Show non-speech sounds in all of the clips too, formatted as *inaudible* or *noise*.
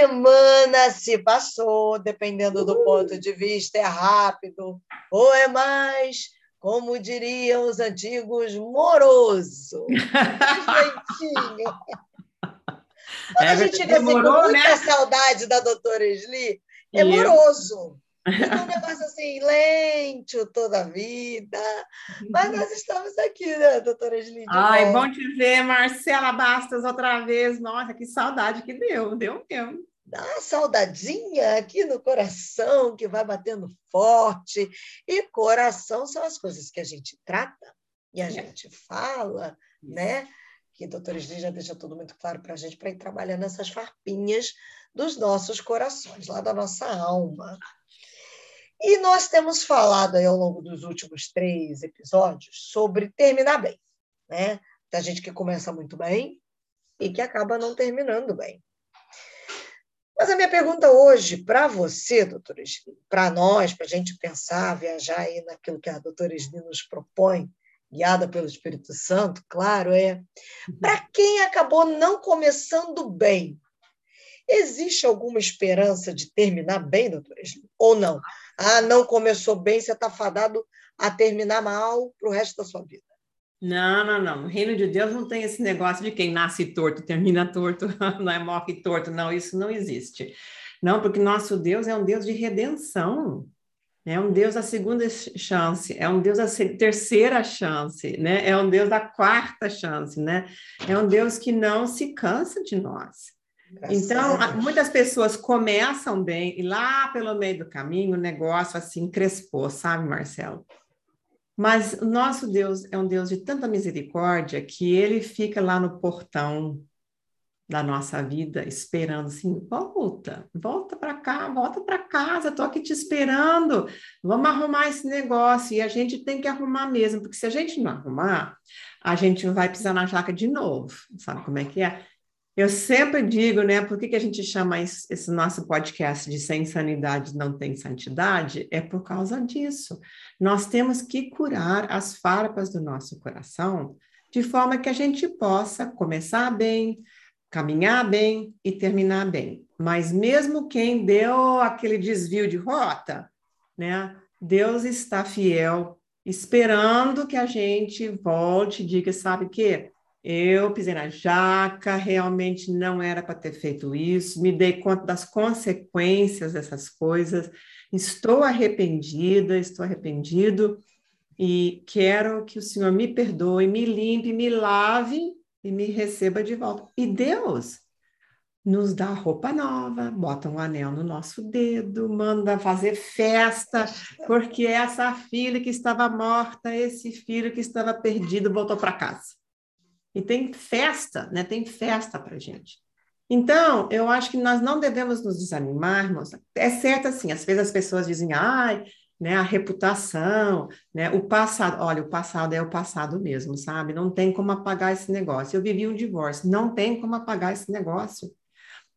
semana se passou, dependendo do ponto de vista, é rápido ou é mais, como diriam os antigos, moroso. *laughs* Lentinho. *laughs* Quando é, a gente fica assim, com muita né? saudade da doutora Esli, é e moroso. É um *laughs* negócio assim, lento toda a vida. Mas nós estamos aqui, né, doutora Esli? Ai, bom te ver, Marcela Bastos, outra vez. Nossa, que saudade que deu, deu mesmo. Dá uma saudadinha aqui no coração que vai batendo forte. E coração são as coisas que a gente trata e a é. gente fala, né? Que a doutora Esli já deixa tudo muito claro para a gente, para ir trabalhando essas farpinhas dos nossos corações, lá da nossa alma. E nós temos falado aí ao longo dos últimos três episódios sobre terminar bem, né? Da gente que começa muito bem e que acaba não terminando bem. Mas a minha pergunta hoje para você, doutora Esli, para nós, para a gente pensar, viajar aí naquilo que a doutora Esli nos propõe, guiada pelo Espírito Santo, claro, é para quem acabou não começando bem, existe alguma esperança de terminar bem, doutora Esli? Ou não? ah, não começou bem, você está fadado a terminar mal para o resto da sua vida. Não, não, não. No reino de Deus não tem esse negócio de quem nasce torto, termina torto, *laughs* não é morre torto. Não, isso não existe. Não, porque nosso Deus é um Deus de redenção. É um Deus da segunda chance, é um Deus da terceira chance, né? É um Deus da quarta chance, né? É um Deus que não se cansa de nós. Então, muitas pessoas começam bem e lá pelo meio do caminho o negócio assim crespou, sabe, Marcelo? Mas o nosso Deus é um Deus de tanta misericórdia que ele fica lá no portão da nossa vida esperando assim, volta, volta para cá, volta para casa, tô aqui te esperando. Vamos arrumar esse negócio e a gente tem que arrumar mesmo, porque se a gente não arrumar, a gente vai pisar na jaca de novo. Sabe como é que é? Eu sempre digo, né, por que, que a gente chama esse, nosso podcast de Sem Sanidade Não Tem Santidade? É por causa disso. Nós temos que curar as farpas do nosso coração de forma que a gente possa começar bem, caminhar bem e terminar bem. Mas mesmo quem deu aquele desvio de rota, né, Deus está fiel, esperando que a gente volte e diga, sabe o quê? Eu pisei na jaca, realmente não era para ter feito isso, me dei conta das consequências dessas coisas, estou arrependida, estou arrependido e quero que o Senhor me perdoe, me limpe, me lave e me receba de volta. E Deus nos dá roupa nova, bota um anel no nosso dedo, manda fazer festa, porque essa filha que estava morta, esse filho que estava perdido voltou para casa. E tem festa, né? Tem festa para gente. Então, eu acho que nós não devemos nos desanimar, irmãos. É certo assim, às vezes as pessoas dizem, ai, né, a reputação, né, o passado. Olha, o passado é o passado mesmo, sabe? Não tem como apagar esse negócio. Eu vivi um divórcio, não tem como apagar esse negócio.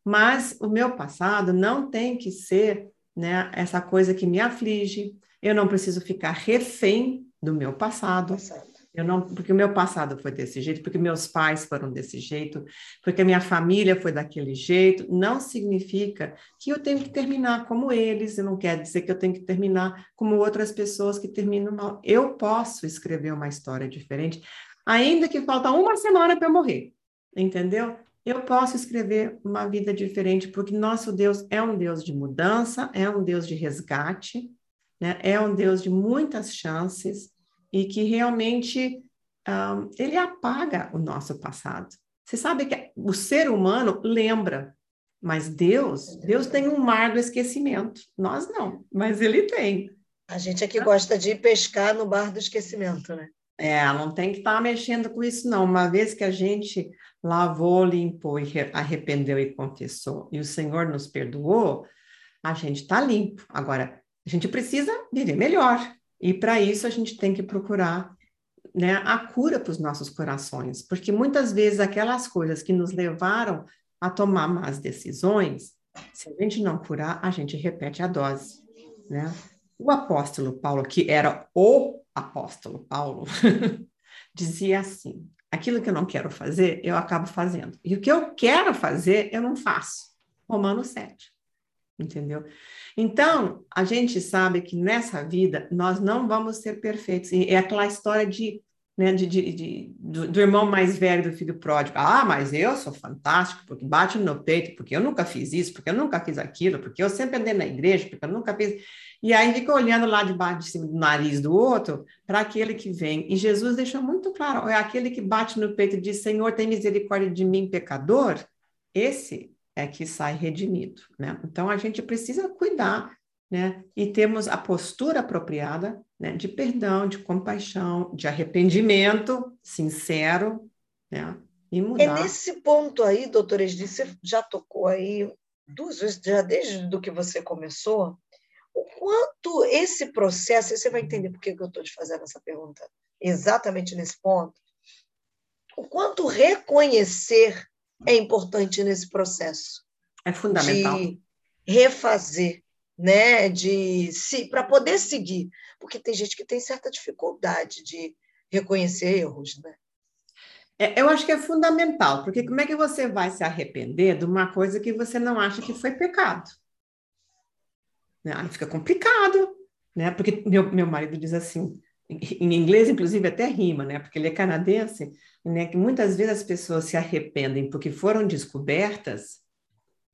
Mas o meu passado não tem que ser, né, essa coisa que me aflige. Eu não preciso ficar refém do meu passado. passado. Eu não, porque o meu passado foi desse jeito, porque meus pais foram desse jeito, porque a minha família foi daquele jeito, não significa que eu tenho que terminar como eles, e não quer dizer que eu tenho que terminar como outras pessoas que terminam mal. Eu posso escrever uma história diferente, ainda que falta uma semana para eu morrer, entendeu? Eu posso escrever uma vida diferente, porque nosso Deus é um Deus de mudança, é um Deus de resgate, né? é um Deus de muitas chances, e que realmente um, ele apaga o nosso passado. Você sabe que o ser humano lembra, mas Deus, Deus tem um mar do esquecimento. Nós não, mas ele tem. A gente aqui gosta de pescar no bar do esquecimento, né? É, não tem que estar tá mexendo com isso, não. Uma vez que a gente lavou, limpou e arrependeu e confessou, e o Senhor nos perdoou, a gente está limpo. Agora, a gente precisa viver melhor. E para isso a gente tem que procurar né, a cura para os nossos corações, porque muitas vezes aquelas coisas que nos levaram a tomar más decisões, se a gente não curar, a gente repete a dose, né? O apóstolo Paulo, que era o apóstolo Paulo, *laughs* dizia assim: aquilo que eu não quero fazer, eu acabo fazendo. E o que eu quero fazer, eu não faço. Romanos 7. Entendeu? Então, a gente sabe que nessa vida nós não vamos ser perfeitos. E é aquela história de né, de, de, de do, do, irmão mais velho do filho pródigo. Ah, mas eu sou fantástico, porque bate no peito, porque eu nunca fiz isso, porque eu nunca fiz aquilo, porque eu sempre andei na igreja, porque eu nunca fiz. E aí fica olhando lá debaixo de cima do nariz do outro para aquele que vem. E Jesus deixou muito claro: é aquele que bate no peito e diz: Senhor, tem misericórdia de mim, pecador. Esse é que sai redimido. Né? Então a gente precisa cuidar né? E temos a postura apropriada, né? De perdão, de compaixão, de arrependimento sincero, né? E é mudar. É nesse ponto aí, doutora Esdi, você já tocou aí duas vezes, já desde do que você começou, o quanto esse processo, você vai entender por que eu estou te fazendo essa pergunta exatamente nesse ponto, o quanto reconhecer é importante nesse processo. É fundamental. De refazer, né, de se para poder seguir, porque tem gente que tem certa dificuldade de reconhecer erros, né? É, eu acho que é fundamental, porque como é que você vai se arrepender de uma coisa que você não acha que foi pecado? Né? Aí fica complicado, né? Porque meu, meu marido diz assim, em inglês, inclusive, até rima, né? Porque ele é canadense, né? Que muitas vezes as pessoas se arrependem porque foram descobertas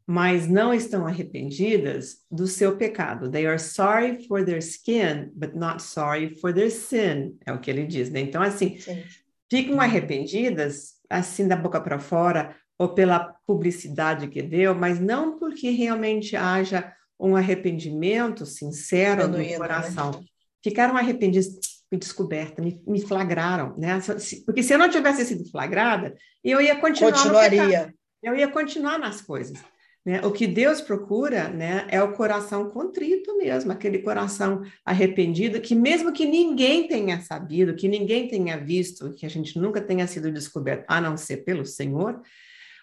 mas não estão arrependidas do seu pecado. They are sorry for their skin, but not sorry for their sin, é o que ele diz, né? Então, assim, Sim. ficam arrependidas, assim, da boca para fora, ou pela publicidade que deu, mas não porque realmente haja um arrependimento sincero no né? coração. Né? Ficaram arrependidas, me descoberta, me, me, flagraram, né? Porque se eu não tivesse sido flagrada, eu ia continuar. Continuaria. Eu ia continuar nas coisas. Né? O que Deus procura né, é o coração contrito mesmo, aquele coração arrependido, que mesmo que ninguém tenha sabido, que ninguém tenha visto, que a gente nunca tenha sido descoberto, a não ser pelo Senhor,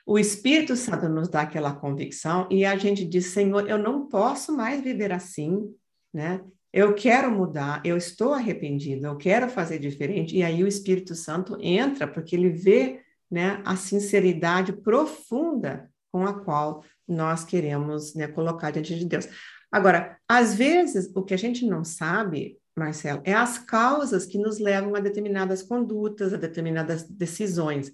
o Espírito Santo nos dá aquela convicção e a gente diz: Senhor, eu não posso mais viver assim, né? Eu quero mudar, eu estou arrependido, eu quero fazer diferente. E aí o Espírito Santo entra porque ele vê né, a sinceridade profunda com a qual nós queremos né, colocar diante de Deus. Agora, às vezes, o que a gente não sabe, Marcelo, é as causas que nos levam a determinadas condutas, a determinadas decisões.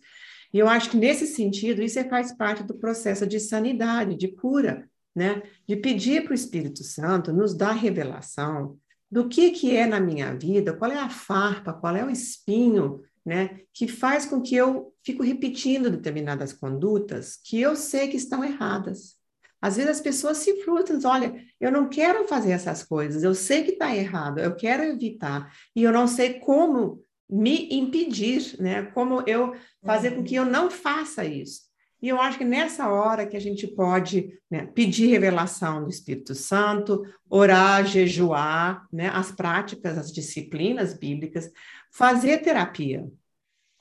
E eu acho que, nesse sentido, isso faz parte do processo de sanidade, de cura, né? De pedir para o Espírito Santo nos dar revelação do que, que é na minha vida, qual é a farpa, qual é o espinho né, que faz com que eu fico repetindo determinadas condutas que eu sei que estão erradas. Às vezes as pessoas se frustram, olha, eu não quero fazer essas coisas, eu sei que está errado, eu quero evitar, e eu não sei como me impedir, né? Como eu fazer com que eu não faça isso. E eu acho que nessa hora que a gente pode né, pedir revelação do Espírito Santo, orar, jejuar, né, as práticas, as disciplinas bíblicas, fazer terapia.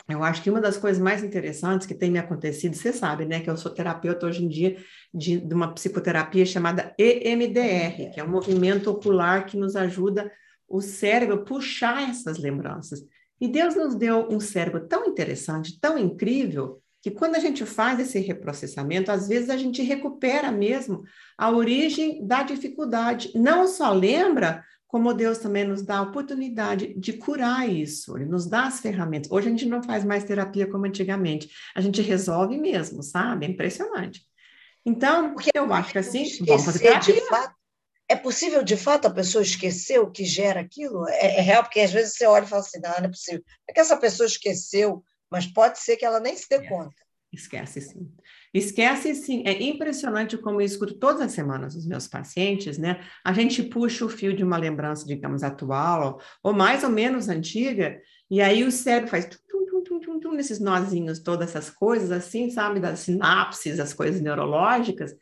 Eu acho que uma das coisas mais interessantes que tem me acontecido, você sabe, né, que eu sou terapeuta hoje em dia de, de uma psicoterapia chamada EMDR, que é um movimento ocular que nos ajuda o cérebro a puxar essas lembranças. E Deus nos deu um cérebro tão interessante, tão incrível, que quando a gente faz esse reprocessamento, às vezes a gente recupera mesmo a origem da dificuldade. Não só lembra, como Deus também nos dá a oportunidade de curar isso, Ele nos dá as ferramentas. Hoje a gente não faz mais terapia como antigamente, a gente resolve mesmo, sabe? É impressionante. Então, Porque eu acho que assim, vamos fazer terapia. Fato, é possível, de fato, a pessoa esquecer o que gera aquilo? É, é, real, porque às vezes você olha e fala assim, não, não é possível. É que essa pessoa esqueceu, mas pode ser que ela nem se dê conta. Esquece sim. Esquece sim. É impressionante como eu escuto todas as semanas os meus pacientes, né? A gente puxa o fio de uma lembrança, digamos, atual, ou, ou mais ou menos antiga, e aí o cérebro faz tum, tum, tum, tum, nesses nozinhos, todas essas coisas assim, sabe? Das sinapses, as coisas neurológicas,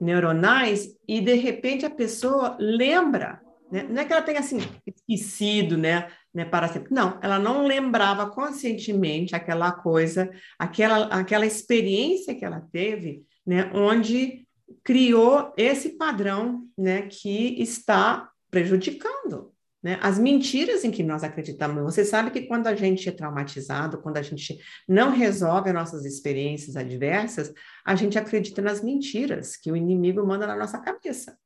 neuronais, e de repente a pessoa lembra, né? Não é que ela tenha assim esquecido, né? Né, para sempre. Não, ela não lembrava conscientemente aquela coisa, aquela, aquela experiência que ela teve, né, onde criou esse padrão, né, que está prejudicando né? As mentiras em que nós acreditamos. Você sabe que quando a gente é traumatizado, quando a gente não resolve as nossas experiências adversas, a gente acredita nas mentiras que o inimigo manda na nossa cabeça.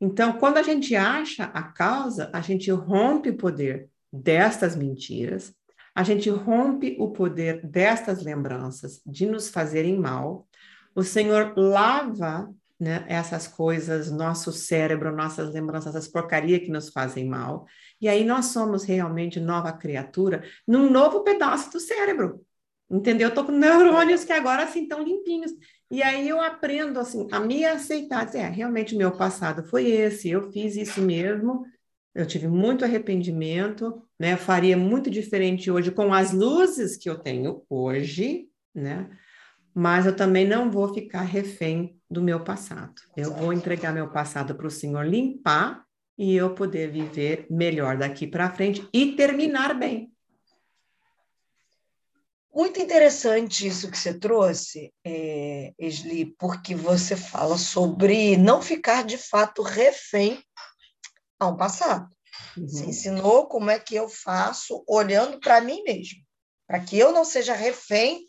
Então, quando a gente acha a causa, a gente rompe o poder destas mentiras, a gente rompe o poder destas lembranças de nos fazerem mal. O Senhor lava né, essas coisas, nosso cérebro, nossas lembranças, essas porcarias que nos fazem mal. E aí nós somos realmente nova criatura num novo pedaço do cérebro. Entendeu? Eu tô com neurônios que agora assim estão limpinhos. E aí eu aprendo assim a me aceitar, dizer, é, realmente meu passado foi esse, eu fiz isso mesmo. Eu tive muito arrependimento, né? faria muito diferente hoje com as luzes que eu tenho hoje, né? Mas eu também não vou ficar refém do meu passado. Eu vou entregar meu passado para o Senhor limpar e eu poder viver melhor daqui para frente e terminar bem. Muito interessante isso que você trouxe, é, Esli, porque você fala sobre não ficar de fato refém ao passado. Uhum. Você ensinou como é que eu faço olhando para mim mesmo, para que eu não seja refém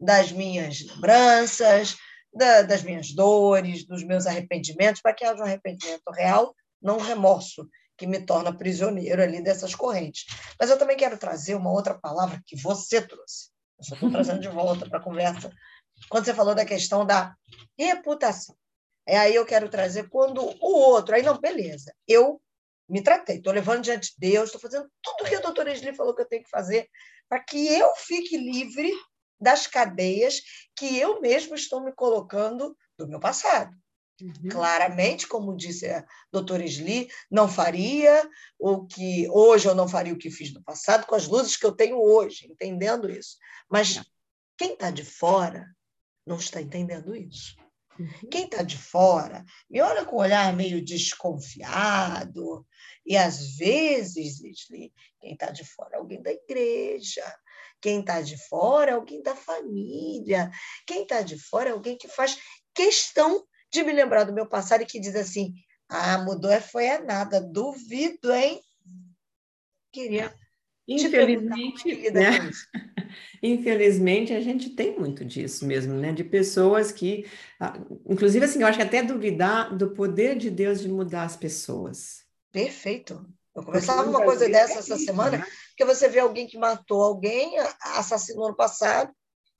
das minhas lembranças, da, das minhas dores, dos meus arrependimentos, para que haja um arrependimento real, não um remorso que me torna prisioneiro ali dessas correntes. Mas eu também quero trazer uma outra palavra que você trouxe. Eu só estou trazendo de volta para a conversa. Quando você falou da questão da reputação. É aí eu quero trazer quando o outro, aí não, beleza, eu me tratei, estou levando diante de Deus, estou fazendo tudo o que a doutora Esli falou que eu tenho que fazer para que eu fique livre das cadeias que eu mesmo estou me colocando do meu passado. Uhum. Claramente, como disse a doutora Sli, não faria o que hoje eu não faria o que fiz no passado com as luzes que eu tenho hoje, entendendo isso. Mas é. quem está de fora não está entendendo isso. Quem está de fora me olha com um olhar meio desconfiado, e às vezes, Sli, quem está de fora é alguém da igreja, quem está de fora é alguém da família. Quem está de fora é alguém que faz questão de me lembrar do meu passado e que diz assim: ah, mudou é foi a nada. Duvido, hein? Queria. Infelizmente, né? *laughs* Infelizmente, a gente tem muito disso mesmo, né? De pessoas que, ah, inclusive, assim, eu acho que até duvidar do poder de Deus de mudar as pessoas. Perfeito. Eu conversava uma coisa dessa essa semana, né? que você vê alguém que matou alguém, assassinou no passado,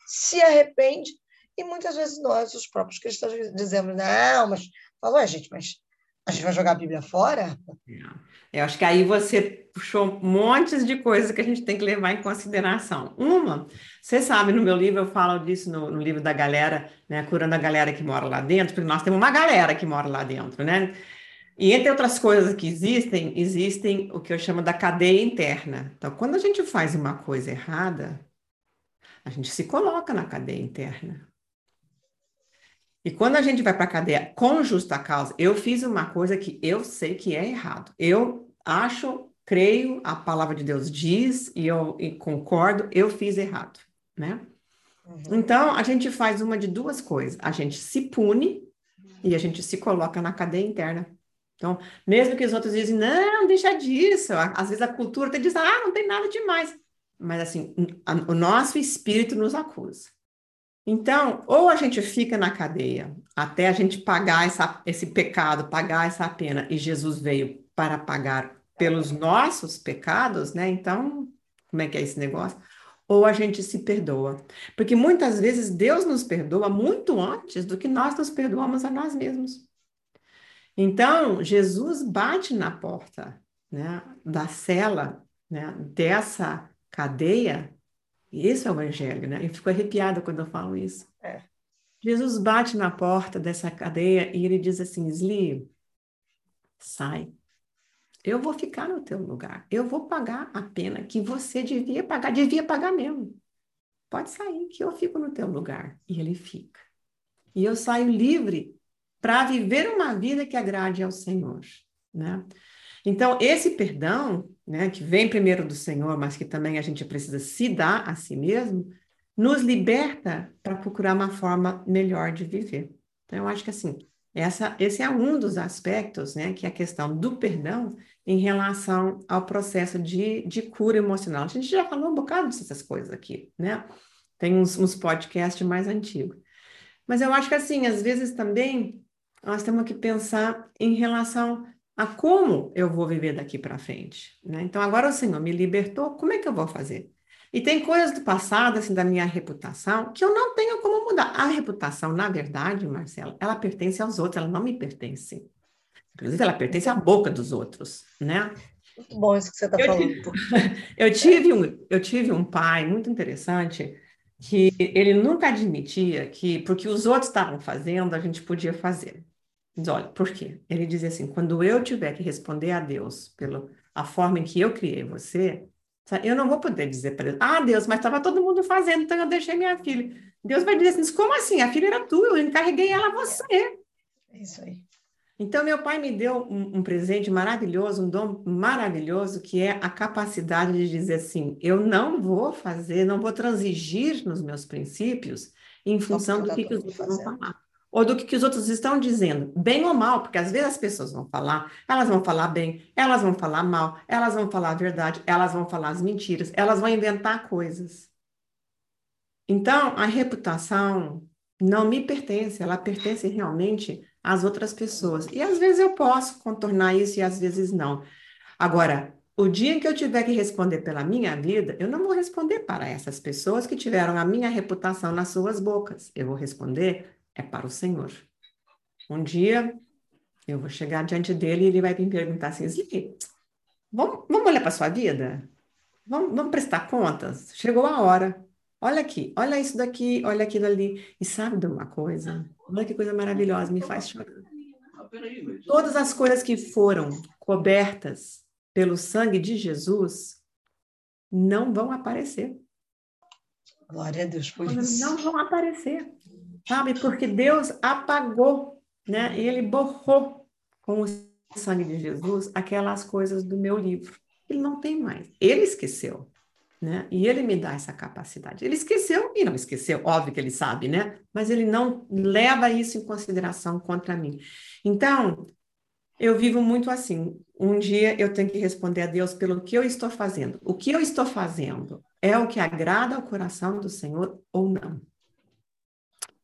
se arrepende, e muitas vezes nós, os próprios cristãos, dizemos, não, mas falou, é, gente, mas a gente vai jogar a Bíblia fora? É, eu acho que aí você puxou montes de coisas que a gente tem que levar em consideração. Uma, você sabe, no meu livro eu falo disso no, no livro da galera, né, curando a galera que mora lá dentro, porque nós temos uma galera que mora lá dentro, né? E entre outras coisas que existem, existem o que eu chamo da cadeia interna. Então, quando a gente faz uma coisa errada, a gente se coloca na cadeia interna. E quando a gente vai para a cadeia com justa causa, eu fiz uma coisa que eu sei que é errado. Eu acho, creio, a palavra de Deus diz e eu e concordo, eu fiz errado, né? Uhum. Então, a gente faz uma de duas coisas. A gente se pune e a gente se coloca na cadeia interna. Então, mesmo que os outros dizem, não, deixa disso. Às vezes a cultura até diz, ah, não tem nada demais. Mas assim, o nosso espírito nos acusa. Então, ou a gente fica na cadeia até a gente pagar essa, esse pecado, pagar essa pena, e Jesus veio para pagar pelos nossos pecados, né? Então, como é que é esse negócio? Ou a gente se perdoa. Porque muitas vezes Deus nos perdoa muito antes do que nós nos perdoamos a nós mesmos. Então, Jesus bate na porta né, da cela né, dessa cadeia, esse é o evangelho, né? Eu fico arrepiada quando eu falo isso. É. Jesus bate na porta dessa cadeia e ele diz assim: Sli, sai. Eu vou ficar no teu lugar. Eu vou pagar a pena que você devia pagar, devia pagar mesmo. Pode sair, que eu fico no teu lugar. E ele fica. E eu saio livre para viver uma vida que agrade ao Senhor, né? Então, esse perdão, né, que vem primeiro do Senhor, mas que também a gente precisa se dar a si mesmo, nos liberta para procurar uma forma melhor de viver. Então, eu acho que assim, Essa, esse é um dos aspectos, né, que é a questão do perdão em relação ao processo de, de cura emocional. A gente já falou um bocado dessas coisas aqui, né? Tem uns, uns podcasts mais antigos. Mas eu acho que, assim, às vezes também nós temos que pensar em relação a como eu vou viver daqui para frente, né? Então, agora o Senhor me libertou, como é que eu vou fazer? E tem coisas do passado, assim, da minha reputação, que eu não tenho como mudar. A reputação, na verdade, Marcela, ela pertence aos outros, ela não me pertence. Inclusive, ela pertence à boca dos outros, né? Muito bom isso que você está falando. *laughs* Eu, tive um, eu tive um pai muito interessante que ele nunca admitia que, porque os outros estavam fazendo, a gente podia fazer. Diz, olha, por quê? Ele dizia assim, quando eu tiver que responder a Deus pela a forma em que eu criei você, eu não vou poder dizer para Deus, ah, Deus, mas estava todo mundo fazendo, então eu deixei minha filha. Deus vai dizer assim, como assim? A filha era tua, eu encarreguei ela a você. É isso aí. Então, meu pai me deu um, um, presente maravilhoso, um dom maravilhoso, que é a capacidade de dizer assim: eu não vou fazer, não vou transigir nos meus princípios em função do que, que os outros vão falar. Ou do que, que os outros estão dizendo, bem ou mal, porque às vezes as pessoas vão falar, elas vão falar bem, elas vão falar mal, elas vão falar a verdade, elas vão falar as mentiras, elas vão inventar coisas. Então, a reputação não me pertence, ela pertence realmente às outras pessoas. E às vezes eu posso contornar isso e às vezes não. Agora, o dia que eu tiver que responder pela minha vida, eu não vou responder para essas pessoas que tiveram a minha reputação nas suas bocas. Eu vou responder é para o Senhor. Um dia eu vou chegar diante dele e ele vai me perguntar assim: vamos, vamos olhar para a sua vida? Vamos, vamos prestar contas? Chegou a hora. Olha aqui, olha isso daqui, olha aquilo ali. E sabe de uma coisa? Olha que coisa maravilhosa, me faz chorar. Todas as coisas que foram cobertas pelo sangue de Jesus não vão aparecer. Glória a Deus por isso. Não vão aparecer sabe? Porque Deus apagou, né? Ele borrou com o sangue de Jesus aquelas coisas do meu livro. Ele não tem mais. Ele esqueceu, né? E ele me dá essa capacidade. Ele esqueceu e não esqueceu, óbvio que ele sabe, né? Mas ele não leva isso em consideração contra mim. Então, eu vivo muito assim. Um dia eu tenho que responder a Deus pelo que eu estou fazendo. O que eu estou fazendo é o que agrada ao coração do Senhor ou não?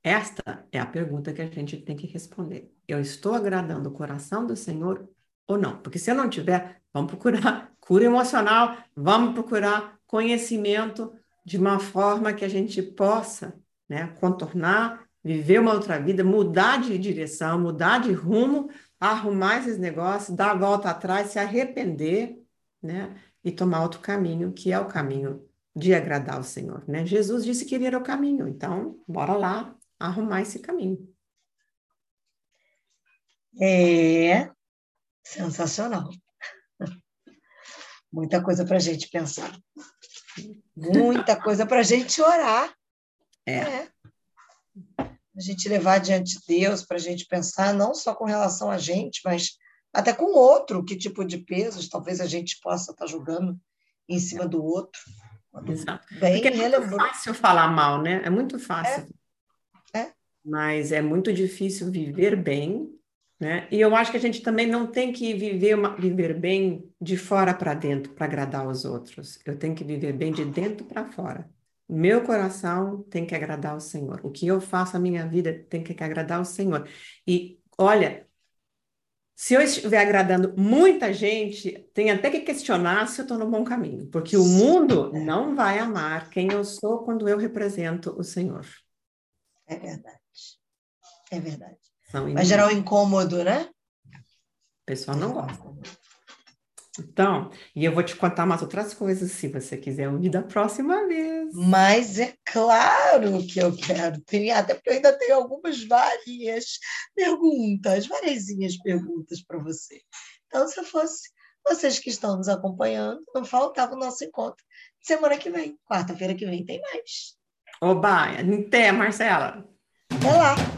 Esta é a pergunta que a gente tem que responder. Eu estou agradando o coração do Senhor ou não? Porque se eu não tiver, vamos procurar *laughs* cura emocional, vamos procurar conhecimento de uma forma que a gente possa né, contornar, viver uma outra vida, mudar de direção, mudar de rumo, arrumar esses negócios, dar a volta atrás, se arrepender, né, e tomar outro caminho, que é o caminho de agradar o Senhor, né? Jesus disse que ele era o caminho, então bora lá arrumar esse caminho. É sensacional. *laughs* Muita coisa para a gente pensar. Muita coisa para a gente orar. É. é. A gente levar diante de Deus, para a gente pensar não só com relação a gente, mas até com o outro, que tipo de pesos talvez a gente possa estar tá julgando em cima do outro. Exato. Bem Porque é muito fácil falar mal, né? É muito fácil. É. Mas é muito difícil viver bem, né? E eu acho que a gente também não tem que viver, uma, viver bem de fora para dentro para agradar os outros. Eu tenho que viver bem de dentro para fora. Meu coração tem que agradar o Senhor. O que eu faço a minha vida tem que agradar o Senhor. E olha, se eu estiver agradando muita gente, tem até que questionar se eu estou no bom caminho, porque o mundo não vai amar quem eu sou quando eu represento o Senhor. É verdade. É verdade. Vai gerar um incômodo, né? O pessoal não gosta. Então, e eu vou te contar umas outras coisas, se você quiser ouvir da próxima vez. Mas é claro que eu quero. Tem, até porque eu ainda tenho algumas várias perguntas, várias perguntas para você. Então, se eu fosse vocês que estão nos acompanhando, não faltava o nosso encontro. Semana que vem, quarta-feira que vem, tem mais. Oba, até, Marcela. Até lá.